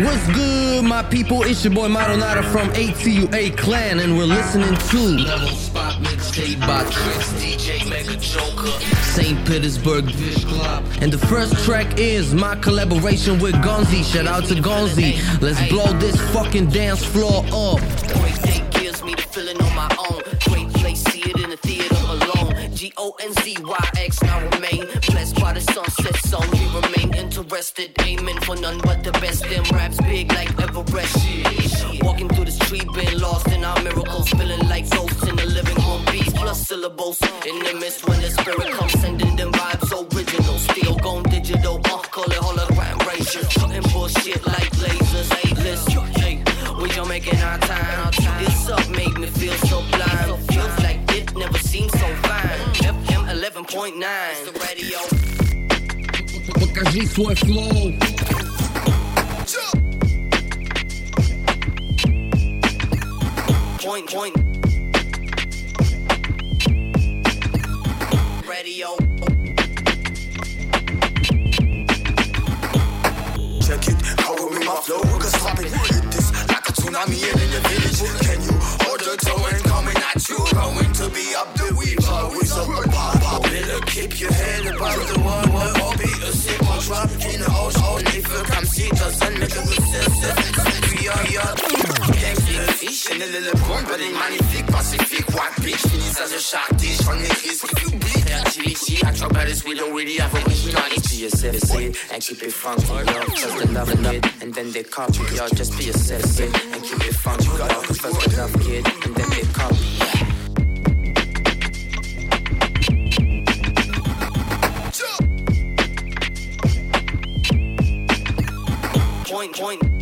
What's good, my people? It's your boy Maronada from ATUA Clan, and we're listening to Level Spot Mixtape by Tricks, DJ Mega Joker, St. Petersburg Club. And the first track is my collaboration with Gonzi. Shout out to Gonzi. Let's blow this fucking dance floor up. Great gives me the feeling on my own. Great place, see it in the theater alone. G O N Z Y X now remain blessed by the sunset song. Interested, aiming for none but the best. Them raps big like Everest. Walking through the street, been lost in our miracles, feeling like ghosts in the living room. Beats plus syllables in the mist when the spirit comes, sending them vibes original. Still going digital, uh, call it hologram razor. Cutting bullshit like lasers. Listen, hey, we making our time. This up make me feel so blind. Feels like it never seemed so fine. FM 11.9. It's the radio. G Swift Flow. Point, point. Radio. Check it, how we move my flow, cause stop it. Hit this like a tsunami in the village. Can you hold the toe and coming at you? Going to be up the weave, always up the pop. Better keep your head above the young. Gangster fish and a little bomb, but in magnifique, pacifique. White bitch, finish as a shark the kiss. If you bleed, creativity, I talk about we don't really have originality. Yourself, say and keep it funky, yo. Cause the love it, and then they copy, yo. Just be yourself, say and keep it funky, yo. Cause the love kid, and then they copy, yeah. Point.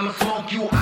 I'ma smoke you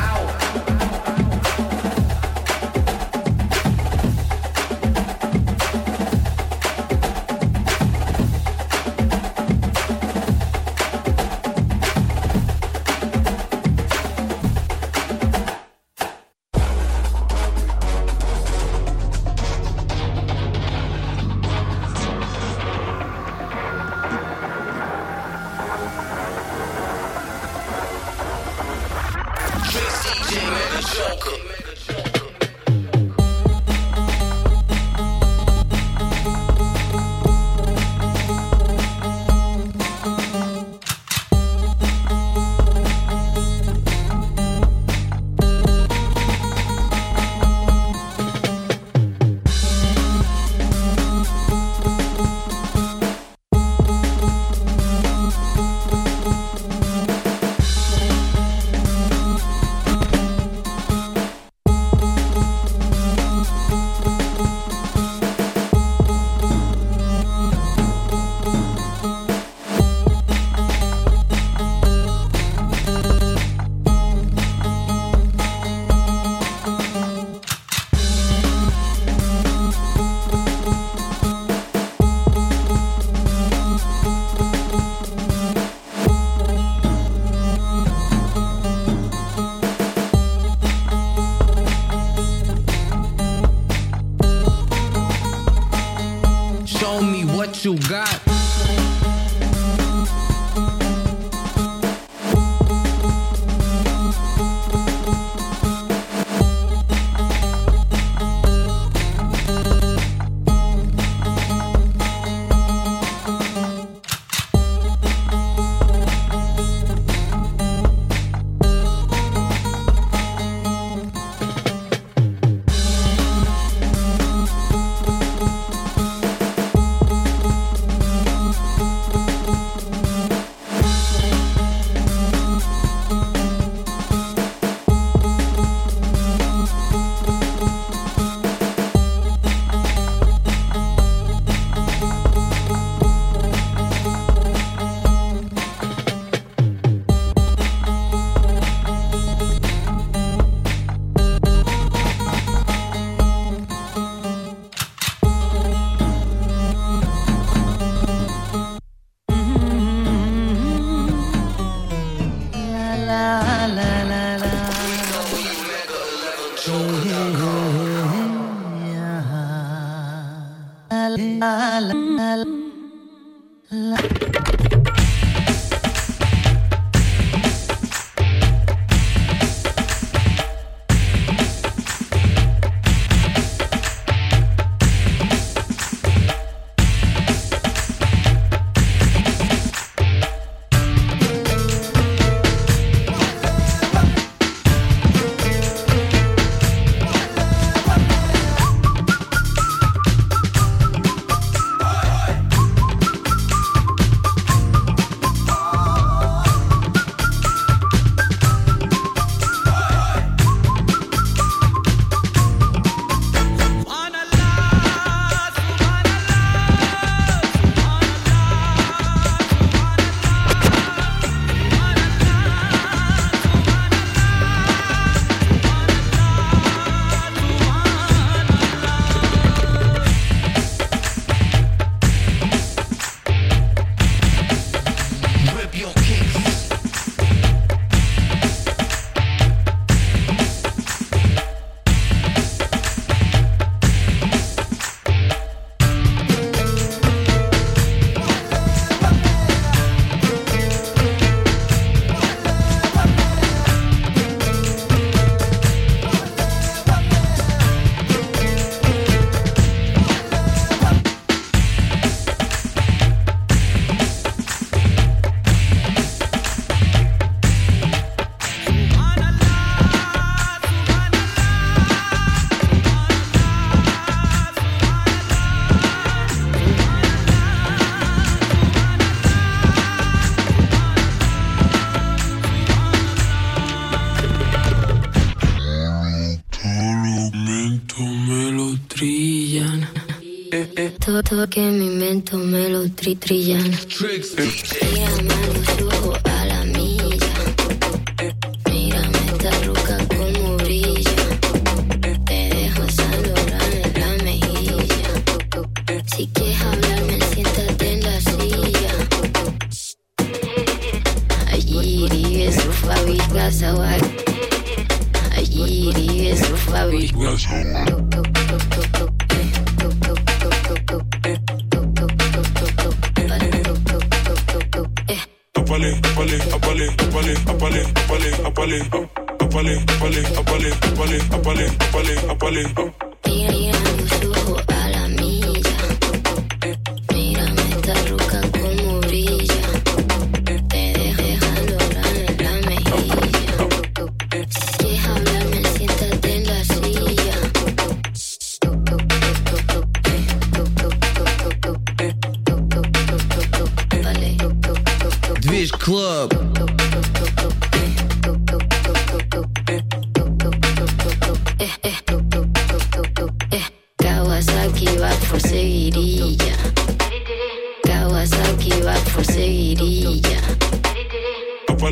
que mi invento me lo tri trillan. Mírame a a la milla. Mírame esta ruca como brilla. Te dejo salorar en la mejilla. Si quieres hablarme, siéntate en la silla. Allí vive su fábrica Zawar. Allí vive su fábrica apale, apale, apale, apale, apale, apale, apale, apale, apale, apale, apale,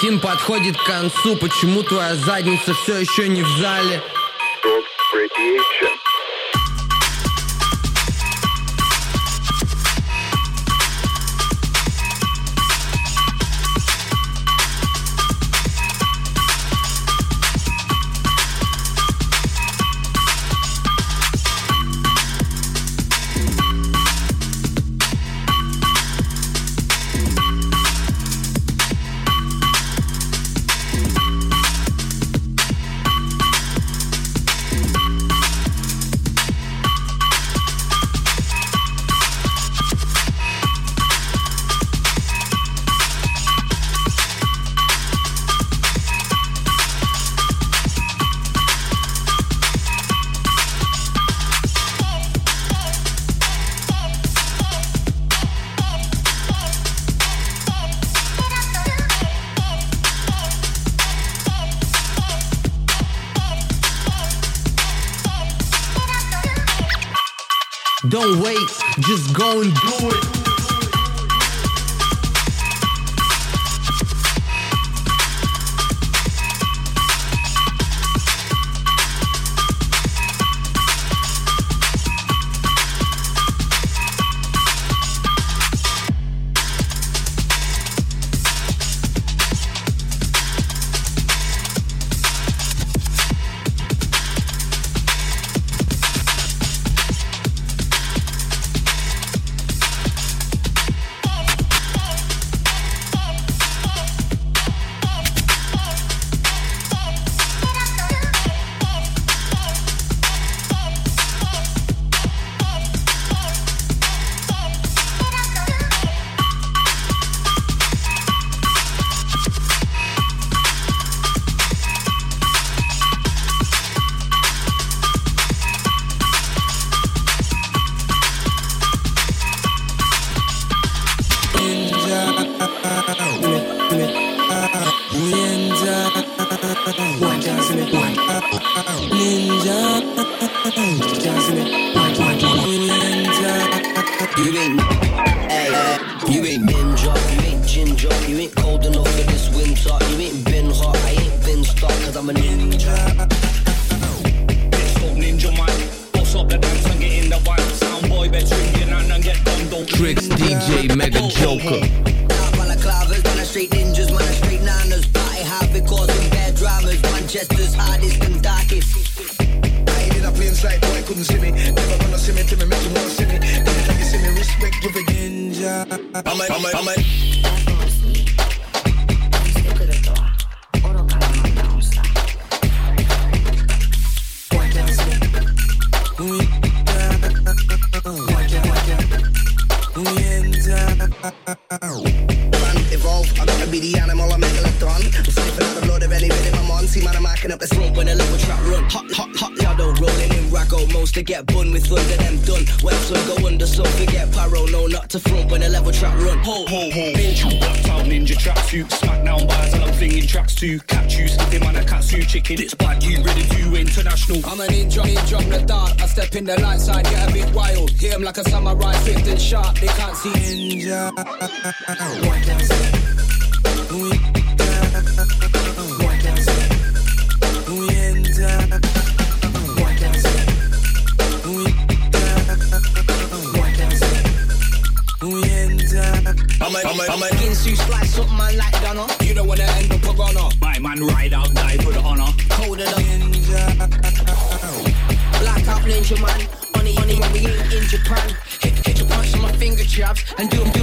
Карантин подходит к концу, почему твоя задница все еще не в зале? Don't break the couldn't see me. Never wanna see me till me make you wanna see me. Every time you see me, respect, you a ginger. I might, I might, I. too. Catch you, slipping man a katsu chicken. It's bad, you ready to international. I'm an ninja, ninja in the dark. I step in the light side, get a bit wild. Hear 'em like a samurai, swift and sharp. They can't see ninja. Man ride out, die for the honor. Colder than Blackout ninja man. Money, money when we ain't in Japan. Hit, hit your punch on my finger traps and do do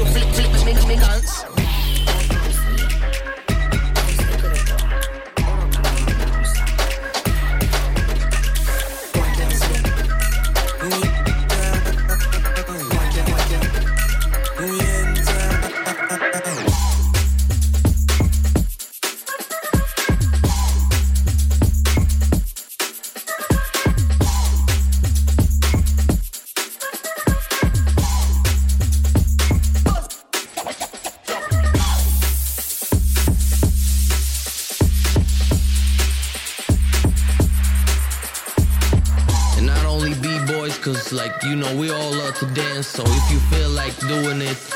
So if you feel like doing it,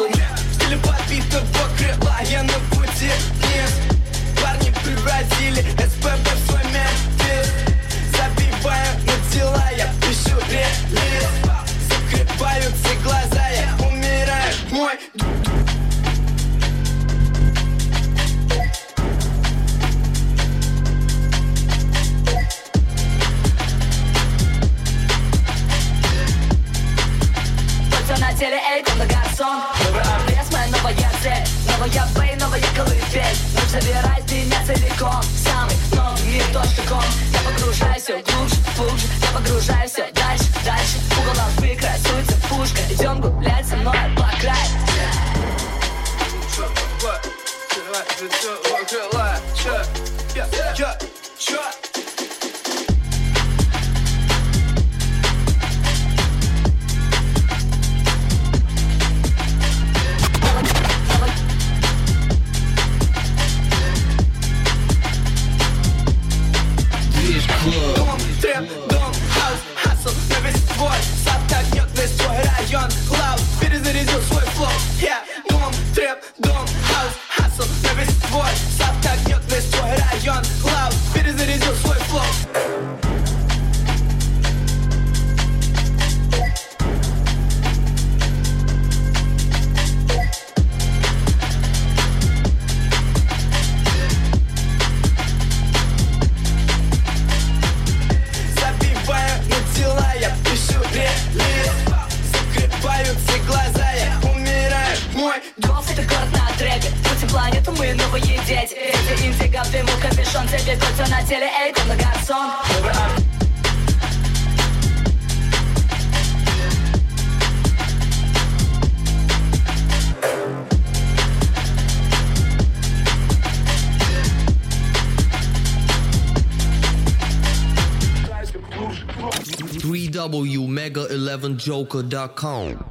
на луне Стиле подбитого крыла я на пути вниз. Парни превратили СПБ в свой мертвец Забиваю на тела, я пишу релиз. Закрываются глаза, я умираю. Мой на теле, эй, комната гарсон цель Новая бэй, новая колыбель. Ну забирай меня целиком Самый новый точка ком. Я погружаюсь все глубже, глубже Я погружаюсь все дальше, дальше. Угол лампы красуется пушка. Идем гулять со мной по краю www.mega11joker.com.